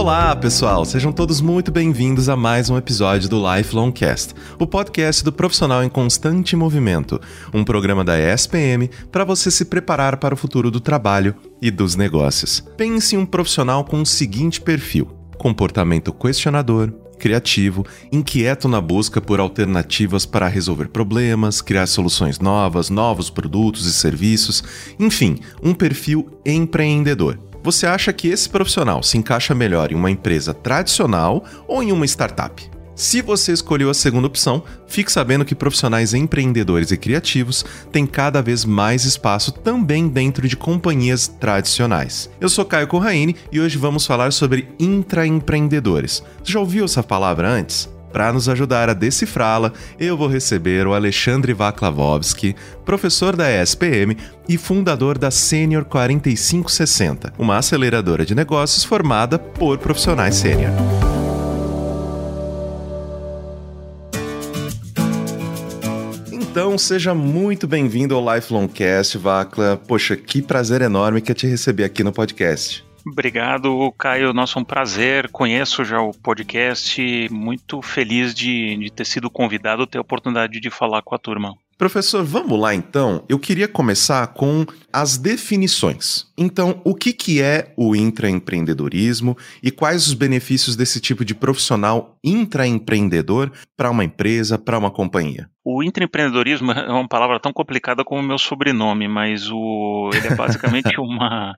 Olá, pessoal! Sejam todos muito bem-vindos a mais um episódio do Lifelong Cast, o podcast do profissional em constante movimento, um programa da ESPM para você se preparar para o futuro do trabalho e dos negócios. Pense em um profissional com o seguinte perfil: comportamento questionador, criativo, inquieto na busca por alternativas para resolver problemas, criar soluções novas, novos produtos e serviços, enfim, um perfil empreendedor. Você acha que esse profissional se encaixa melhor em uma empresa tradicional ou em uma startup? Se você escolheu a segunda opção, fique sabendo que profissionais empreendedores e criativos têm cada vez mais espaço também dentro de companhias tradicionais. Eu sou Caio Corraine e hoje vamos falar sobre intraempreendedores. Você já ouviu essa palavra antes? Para nos ajudar a decifrá-la, eu vou receber o Alexandre Vaklavovski, professor da ESPM e fundador da Senior 4560, uma aceleradora de negócios formada por profissionais sênior. Então, seja muito bem-vindo ao Lifelong Cast, Vakla. Poxa, que prazer enorme que é te receber aqui no podcast. Obrigado, Caio. Nossa, um prazer. Conheço já o podcast. Muito feliz de, de ter sido convidado, ter a oportunidade de falar com a turma. Professor, vamos lá então. Eu queria começar com as definições. Então, o que, que é o intraempreendedorismo e quais os benefícios desse tipo de profissional intraempreendedor para uma empresa, para uma companhia? O intraempreendedorismo é uma palavra tão complicada como o meu sobrenome, mas o, ele é basicamente uma,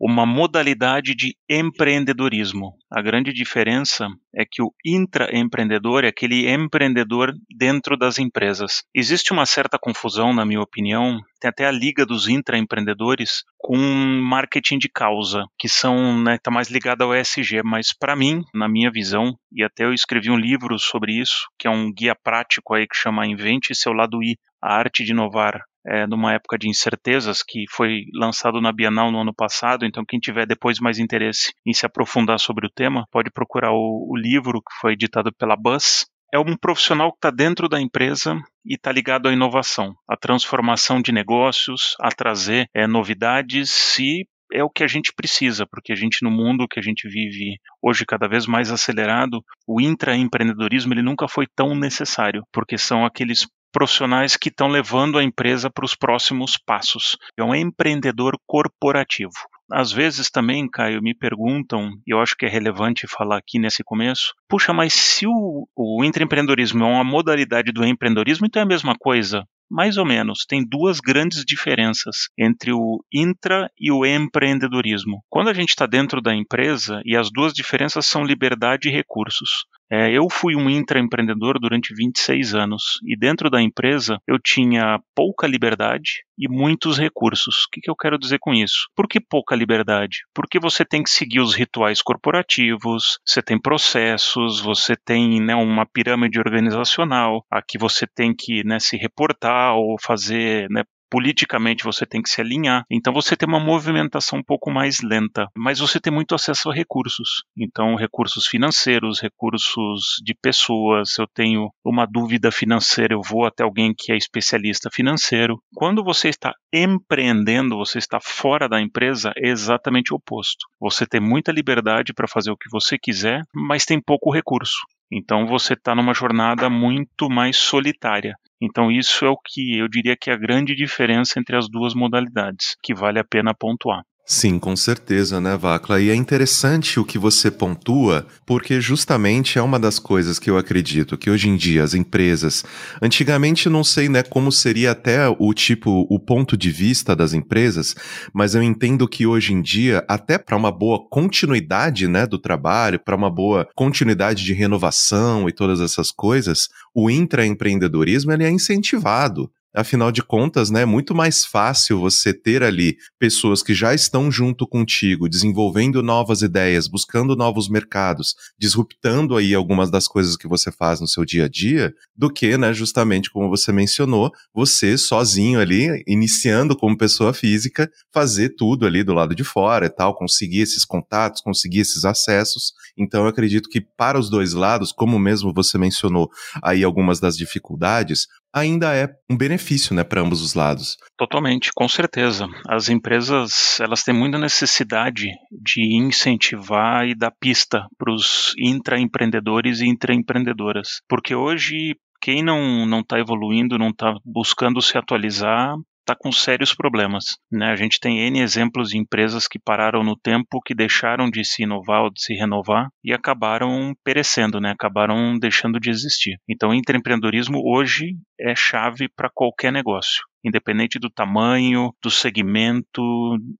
uma modalidade de empreendedorismo. A grande diferença é que o intraempreendedor é aquele empreendedor dentro das empresas. Existe uma certa confusão, na minha opinião, tem até a liga dos intraempreendedores com marketing de causa, que são, né, tá mais ligado ao ESG, mas para mim, na minha visão, e até eu escrevi um livro sobre isso, que é um guia prático aí que chama Invente seu lado I, a arte de inovar é, numa época de incertezas, que foi lançado na Bienal no ano passado. Então, quem tiver depois mais interesse em se aprofundar sobre o tema, pode procurar o, o livro que foi editado pela Buzz. É um profissional que está dentro da empresa e está ligado à inovação, à transformação de negócios, a trazer é, novidades e é o que a gente precisa, porque a gente no mundo que a gente vive hoje cada vez mais acelerado, o intraempreendedorismo ele nunca foi tão necessário, porque são aqueles profissionais que estão levando a empresa para os próximos passos. É um empreendedor corporativo. Às vezes também, Caio, me perguntam, e eu acho que é relevante falar aqui nesse começo, puxa, mas se o, o intraempreendedorismo é uma modalidade do empreendedorismo, então é a mesma coisa? Mais ou menos, tem duas grandes diferenças entre o intra e o empreendedorismo. Quando a gente está dentro da empresa, e as duas diferenças são liberdade e recursos. É, eu fui um intraempreendedor durante 26 anos e dentro da empresa eu tinha pouca liberdade e muitos recursos. O que, que eu quero dizer com isso? Por que pouca liberdade? Porque você tem que seguir os rituais corporativos, você tem processos, você tem né, uma pirâmide organizacional, aqui você tem que né, se reportar ou fazer né, politicamente você tem que se alinhar. Então você tem uma movimentação um pouco mais lenta, mas você tem muito acesso a recursos. Então, recursos financeiros, recursos de pessoas. Se eu tenho uma dúvida financeira, eu vou até alguém que é especialista financeiro. Quando você está empreendendo, você está fora da empresa, é exatamente o oposto. Você tem muita liberdade para fazer o que você quiser, mas tem pouco recurso. Então você está numa jornada muito mais solitária. Então isso é o que eu diria que é a grande diferença entre as duas modalidades, que vale a pena pontuar. Sim, com certeza, né, Vacla? E é interessante o que você pontua, porque justamente é uma das coisas que eu acredito que hoje em dia as empresas, antigamente não sei, né, como seria até o tipo, o ponto de vista das empresas, mas eu entendo que hoje em dia, até para uma boa continuidade, né, do trabalho, para uma boa continuidade de renovação e todas essas coisas, o intraempreendedorismo ele é incentivado. Afinal de contas, né, é muito mais fácil você ter ali pessoas que já estão junto contigo, desenvolvendo novas ideias, buscando novos mercados, disruptando aí algumas das coisas que você faz no seu dia a dia, do que, né, justamente como você mencionou, você sozinho ali, iniciando como pessoa física, fazer tudo ali do lado de fora e tal, conseguir esses contatos, conseguir esses acessos. Então eu acredito que para os dois lados, como mesmo você mencionou aí algumas das dificuldades, ainda é um benefício, né, para ambos os lados. Totalmente, com certeza. As empresas, elas têm muita necessidade de incentivar e dar pista para os intraempreendedores e intraempreendedoras, porque hoje quem não não está evoluindo, não está buscando se atualizar, está com sérios problemas. Né? A gente tem N exemplos de empresas que pararam no tempo, que deixaram de se inovar ou de se renovar e acabaram perecendo, né? acabaram deixando de existir. Então, empreendedorismo hoje é chave para qualquer negócio, independente do tamanho, do segmento,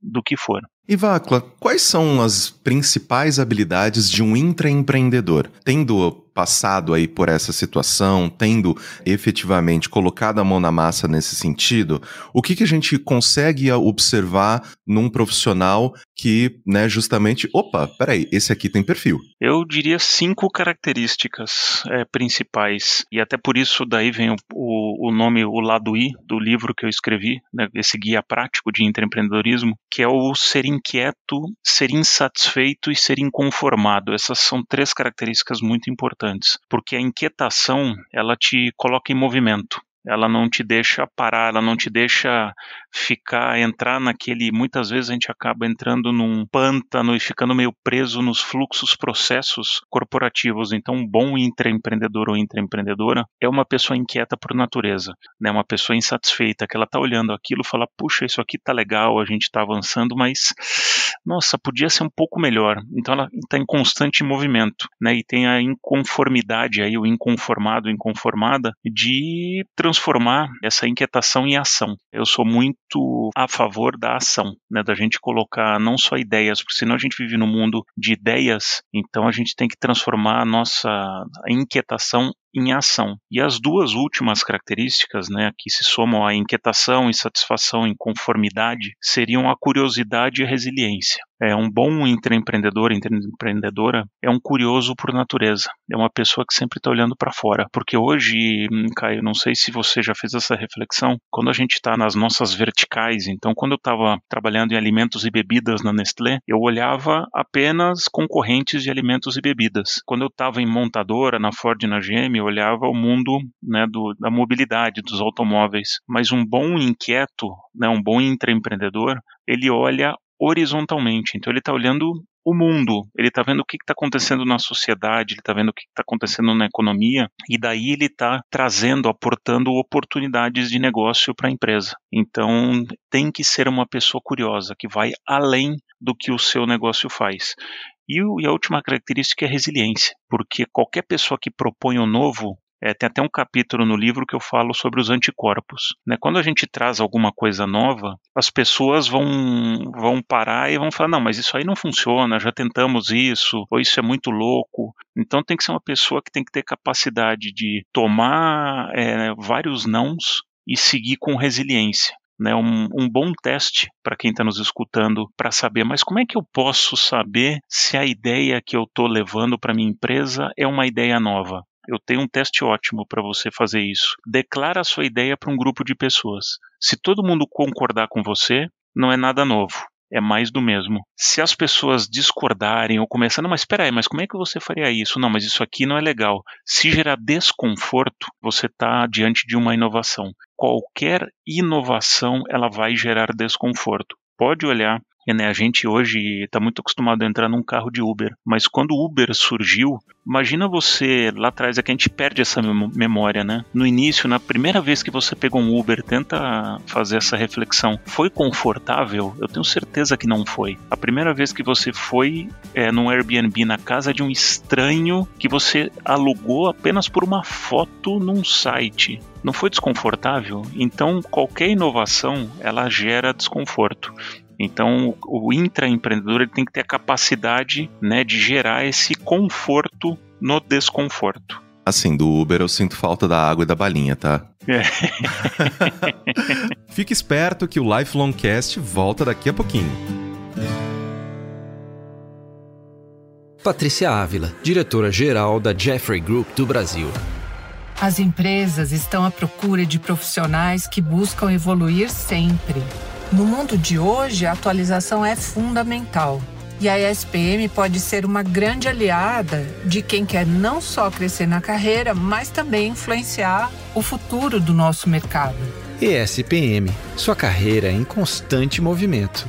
do que for. E Vacla, quais são as principais habilidades de um intraempreendedor? Tendo passado aí por essa situação, tendo efetivamente colocado a mão na massa nesse sentido, o que, que a gente consegue observar num profissional que, né, justamente, opa, peraí, esse aqui tem perfil? Eu diria cinco características é, principais, e até por isso daí vem o, o, o, nome, o lado I do livro que eu escrevi, né, esse guia prático de empreendedorismo, que é o ser inquieto, ser insatisfeito e ser inconformado. Essas são três características muito importantes porque a inquietação ela te coloca em movimento ela não te deixa parar, ela não te deixa ficar, entrar naquele. Muitas vezes a gente acaba entrando num pântano e ficando meio preso nos fluxos, processos corporativos. Então, um bom intraempreendedor ou intraempreendedora é uma pessoa inquieta por natureza, né? uma pessoa insatisfeita, que ela está olhando aquilo e fala: puxa, isso aqui tá legal, a gente está avançando, mas nossa, podia ser um pouco melhor. Então, ela está em constante movimento, né? e tem a inconformidade aí, o inconformado, inconformada, de transformar essa inquietação em ação. Eu sou muito a favor da ação, né, da gente colocar não só ideias, porque senão a gente vive num mundo de ideias, então a gente tem que transformar a nossa inquietação em ação. E as duas últimas características, né, que se somam à inquietação, insatisfação e conformidade, seriam a curiosidade e a resiliência. É um bom intraempreendedor, intraempreendedora, é um curioso por natureza. É uma pessoa que sempre está olhando para fora. Porque hoje, hum, Caio, não sei se você já fez essa reflexão, quando a gente está nas nossas verticais, então quando eu estava trabalhando em alimentos e bebidas na Nestlé, eu olhava apenas concorrentes de alimentos e bebidas. Quando eu estava em montadora, na Ford e na GM, eu olhava o mundo né, do, da mobilidade, dos automóveis. Mas um bom inquieto, né, um bom intraempreendedor, ele olha horizontalmente. Então ele está olhando o mundo, ele está vendo o que está acontecendo na sociedade, ele está vendo o que está acontecendo na economia, e daí ele está trazendo, aportando oportunidades de negócio para a empresa. Então tem que ser uma pessoa curiosa, que vai além do que o seu negócio faz. E, a última característica é resiliência, porque qualquer pessoa que propõe o um novo, é, tem até um capítulo no livro que eu falo sobre os anticorpos. Né? Quando a gente traz alguma coisa nova, as pessoas vão, vão parar e vão falar: não, mas isso aí não funciona, já tentamos isso, ou isso é muito louco. Então tem que ser uma pessoa que tem que ter capacidade de tomar é, vários nãos e seguir com resiliência né, um, um bom teste para quem está nos escutando para saber, mas como é que eu posso saber se a ideia que eu estou levando para minha empresa é uma ideia nova? Eu tenho um teste ótimo para você fazer isso. Declara a sua ideia para um grupo de pessoas. Se todo mundo concordar com você, não é nada novo é mais do mesmo. Se as pessoas discordarem ou começando, mas espera aí, mas como é que você faria isso? Não, mas isso aqui não é legal. Se gerar desconforto, você está diante de uma inovação. Qualquer inovação, ela vai gerar desconforto. Pode olhar né, a gente hoje está muito acostumado a entrar num carro de Uber, mas quando o Uber surgiu, imagina você lá atrás, é que a gente perde essa memória, né? No início, na primeira vez que você pegou um Uber, tenta fazer essa reflexão. Foi confortável? Eu tenho certeza que não foi. A primeira vez que você foi é, num Airbnb na casa de um estranho que você alugou apenas por uma foto num site não foi desconfortável? Então, qualquer inovação, ela gera desconforto. Então, o intraempreendedor ele tem que ter a capacidade né, de gerar esse conforto no desconforto. Assim, do Uber eu sinto falta da água e da balinha, tá? É. Fique esperto que o Lifelong Cast volta daqui a pouquinho. Patrícia Ávila, diretora-geral da Jeffrey Group do Brasil. As empresas estão à procura de profissionais que buscam evoluir sempre no mundo de hoje, a atualização é fundamental. E a ESPM pode ser uma grande aliada de quem quer não só crescer na carreira, mas também influenciar o futuro do nosso mercado. ESPM, sua carreira em constante movimento.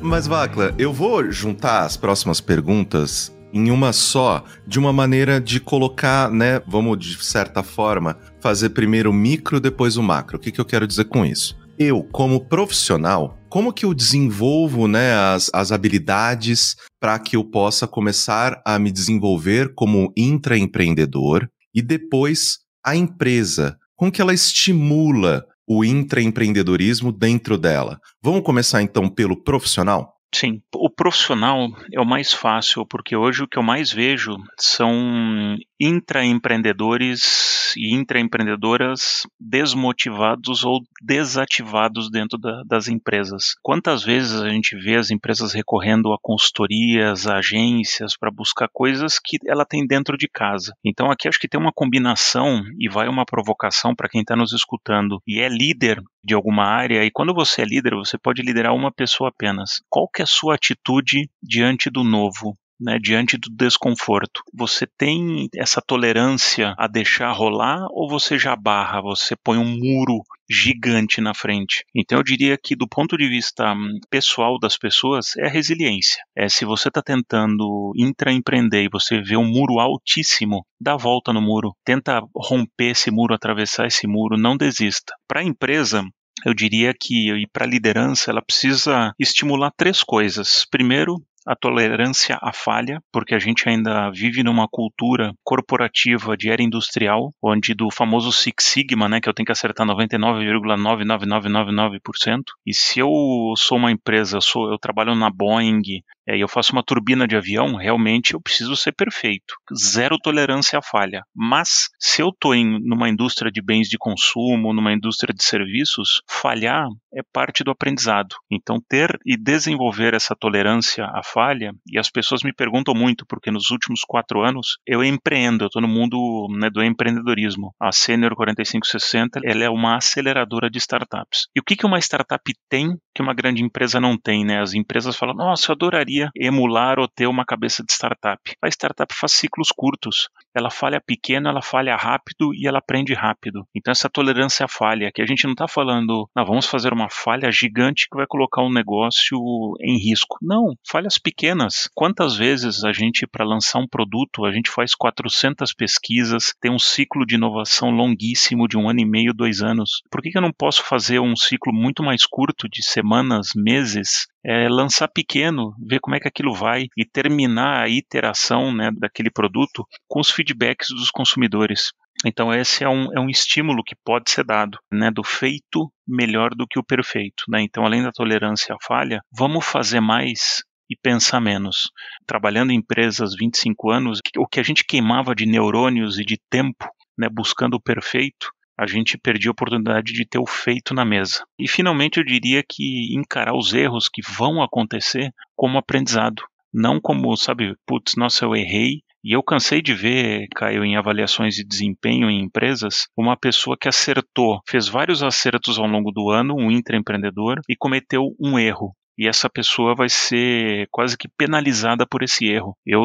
Mas, Vacla, eu vou juntar as próximas perguntas em uma só, de uma maneira de colocar, né? Vamos, de certa forma, fazer primeiro o micro, depois o macro. O que, que eu quero dizer com isso? Eu, como profissional, como que eu desenvolvo né, as, as habilidades para que eu possa começar a me desenvolver como intraempreendedor e depois a empresa, como que ela estimula o intraempreendedorismo dentro dela? Vamos começar então pelo profissional? Sim, o profissional é o mais fácil, porque hoje o que eu mais vejo são intraempreendedores e intraempreendedoras desmotivados ou desativados dentro da, das empresas. Quantas vezes a gente vê as empresas recorrendo a consultorias, a agências para buscar coisas que ela tem dentro de casa? Então aqui acho que tem uma combinação e vai uma provocação para quem está nos escutando e é líder de alguma área e quando você é líder você pode liderar uma pessoa apenas. Qual que é a sua atitude diante do novo? Né, diante do desconforto. Você tem essa tolerância a deixar rolar ou você já barra, você põe um muro gigante na frente. Então eu diria que do ponto de vista hum, pessoal das pessoas é a resiliência. É se você está tentando intraempreender e você vê um muro altíssimo, dá volta no muro, tenta romper esse muro, atravessar esse muro, não desista. Para a empresa, eu diria que e para a liderança ela precisa estimular três coisas. Primeiro, a tolerância à falha, porque a gente ainda vive numa cultura corporativa de era industrial, onde do famoso Six Sigma, né, que eu tenho que acertar 99,99999%, e se eu sou uma empresa, sou, eu trabalho na Boeing, é, eu faço uma turbina de avião, realmente eu preciso ser perfeito. Zero tolerância à falha. Mas, se eu estou em numa indústria de bens de consumo, numa indústria de serviços, falhar é parte do aprendizado. Então, ter e desenvolver essa tolerância à falha, e as pessoas me perguntam muito, porque nos últimos quatro anos eu empreendo, eu estou no mundo né, do empreendedorismo. A Senior 4560 ela é uma aceleradora de startups. E o que, que uma startup tem que uma grande empresa não tem? Né? As empresas falam, nossa, eu adoraria emular ou ter uma cabeça de startup. A startup faz ciclos curtos. Ela falha pequeno, ela falha rápido e ela aprende rápido. Então essa tolerância à falha, que a gente não está falando, vamos fazer uma falha gigante que vai colocar um negócio em risco. Não, falhas pequenas. Quantas vezes a gente, para lançar um produto, a gente faz 400 pesquisas, tem um ciclo de inovação longuíssimo de um ano e meio, dois anos. Por que, que eu não posso fazer um ciclo muito mais curto, de semanas, meses, é, lançar pequeno, ver como é que aquilo vai e terminar a iteração né, daquele produto com os feedbacks dos consumidores. Então esse é um, é um estímulo que pode ser dado, né, do feito melhor do que o perfeito. Né? Então além da tolerância à falha, vamos fazer mais e pensar menos. Trabalhando em empresas 25 anos, o que a gente queimava de neurônios e de tempo, né, buscando o perfeito, a gente perdia a oportunidade de ter o feito na mesa. E finalmente eu diria que encarar os erros que vão acontecer como aprendizado, não como, sabe, putz, nossa, eu errei. E eu cansei de ver, Caio, em avaliações de desempenho em empresas, uma pessoa que acertou, fez vários acertos ao longo do ano, um intraempreendedor, e cometeu um erro e essa pessoa vai ser quase que penalizada por esse erro. Eu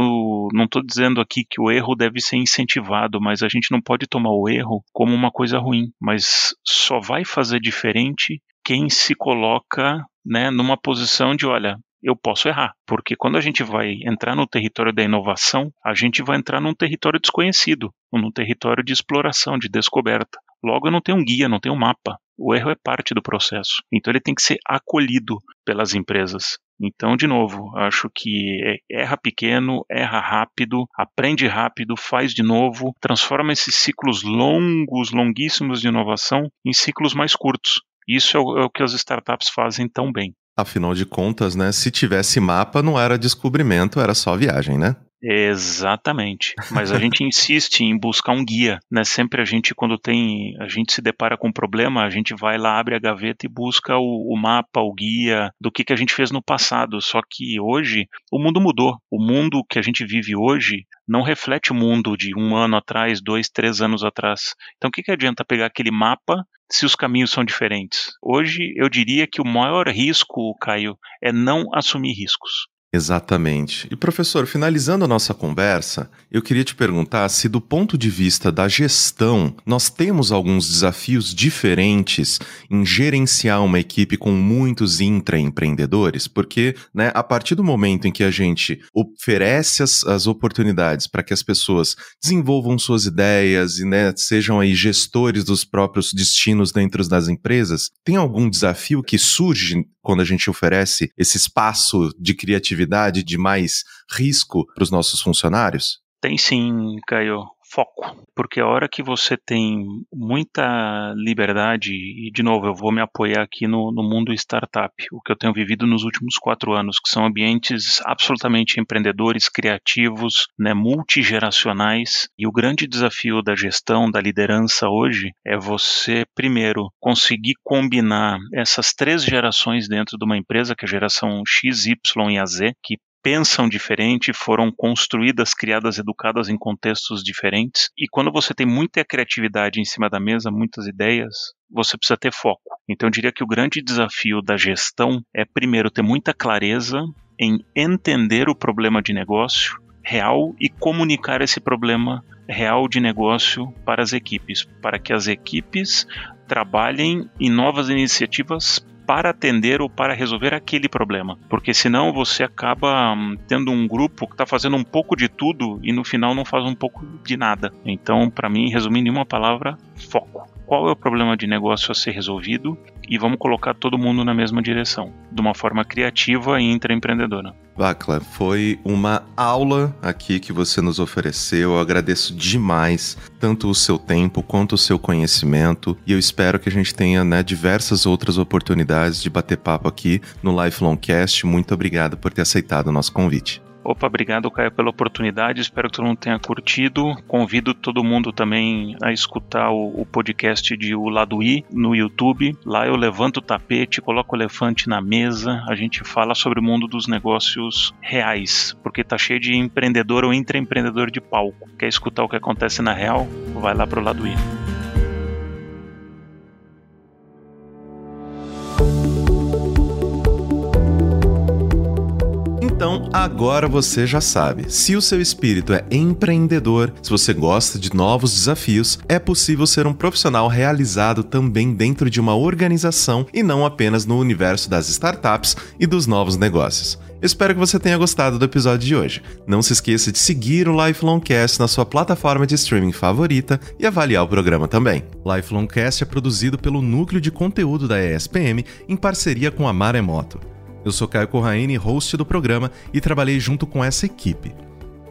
não estou dizendo aqui que o erro deve ser incentivado, mas a gente não pode tomar o erro como uma coisa ruim, mas só vai fazer diferente quem se coloca né, numa posição de, olha, eu posso errar, porque quando a gente vai entrar no território da inovação, a gente vai entrar num território desconhecido, num território de exploração, de descoberta. Logo, eu não tenho um guia, não tenho um mapa. O erro é parte do processo. Então, ele tem que ser acolhido pelas empresas. Então, de novo, acho que é, erra pequeno, erra rápido, aprende rápido, faz de novo, transforma esses ciclos longos, longuíssimos de inovação em ciclos mais curtos. Isso é o, é o que as startups fazem tão bem. Afinal de contas, né, se tivesse mapa, não era descobrimento, era só viagem, né? Exatamente. Mas a gente insiste em buscar um guia, né? Sempre a gente, quando tem, a gente se depara com um problema, a gente vai lá, abre a gaveta e busca o, o mapa, o guia do que, que a gente fez no passado. Só que hoje o mundo mudou. O mundo que a gente vive hoje não reflete o mundo de um ano atrás, dois, três anos atrás. Então o que, que adianta pegar aquele mapa se os caminhos são diferentes? Hoje eu diria que o maior risco, Caio, é não assumir riscos. Exatamente. E professor, finalizando a nossa conversa, eu queria te perguntar se, do ponto de vista da gestão, nós temos alguns desafios diferentes em gerenciar uma equipe com muitos intraempreendedores, porque, né, a partir do momento em que a gente oferece as, as oportunidades para que as pessoas desenvolvam suas ideias e né, sejam aí gestores dos próprios destinos dentro das empresas, tem algum desafio que surge quando a gente oferece esse espaço de criatividade, de mais risco para os nossos funcionários? Tem sim, Caio foco, porque a hora que você tem muita liberdade, e de novo eu vou me apoiar aqui no, no mundo startup, o que eu tenho vivido nos últimos quatro anos, que são ambientes absolutamente empreendedores, criativos, né, multigeracionais, e o grande desafio da gestão, da liderança hoje, é você, primeiro, conseguir combinar essas três gerações dentro de uma empresa, que é a geração X, Y e a Z, que pensam diferente, foram construídas, criadas, educadas em contextos diferentes. E quando você tem muita criatividade em cima da mesa, muitas ideias, você precisa ter foco. Então eu diria que o grande desafio da gestão é primeiro ter muita clareza em entender o problema de negócio real e comunicar esse problema real de negócio para as equipes, para que as equipes trabalhem em novas iniciativas para atender ou para resolver aquele problema. Porque senão você acaba hum, tendo um grupo que está fazendo um pouco de tudo e no final não faz um pouco de nada. Então, para mim, resumindo em uma palavra, foco. Qual é o problema de negócio a ser resolvido e vamos colocar todo mundo na mesma direção, de uma forma criativa e intraempreendedora. Bacla, foi uma aula aqui que você nos ofereceu. Eu agradeço demais tanto o seu tempo quanto o seu conhecimento e eu espero que a gente tenha né, diversas outras oportunidades de bater papo aqui no Lifelong Cast. Muito obrigado por ter aceitado o nosso convite. Opa, obrigado, Caio, pela oportunidade. Espero que todo mundo tenha curtido. Convido todo mundo também a escutar o, o, podcast de O Lado I no YouTube. Lá eu levanto o tapete, coloco o elefante na mesa. A gente fala sobre o mundo dos negócios reais, porque tá cheio de empreendedor ou intraempreendedor de palco. Quer escutar o que acontece na real? Vai lá pro Lado I. Então, agora você já sabe. Se o seu espírito é empreendedor, se você gosta de novos desafios, é possível ser um profissional realizado também dentro de uma organização e não apenas no universo das startups e dos novos negócios. Espero que você tenha gostado do episódio de hoje. Não se esqueça de seguir o Lifelong Cast na sua plataforma de streaming favorita e avaliar o programa também. Lifelong Cast é produzido pelo Núcleo de Conteúdo da ESPM em parceria com a Maremoto. Eu sou Caio Corraine, host do programa, e trabalhei junto com essa equipe.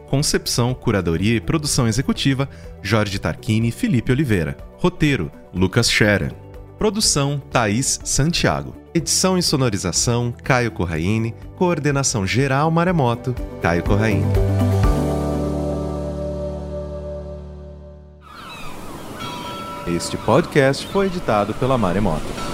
Concepção, curadoria e produção executiva: Jorge Tarquini e Felipe Oliveira. Roteiro: Lucas Scherer. Produção: Thaís Santiago. Edição e sonorização: Caio Corraine. Coordenação geral Maremoto: Caio Corraine. Este podcast foi editado pela Maremoto.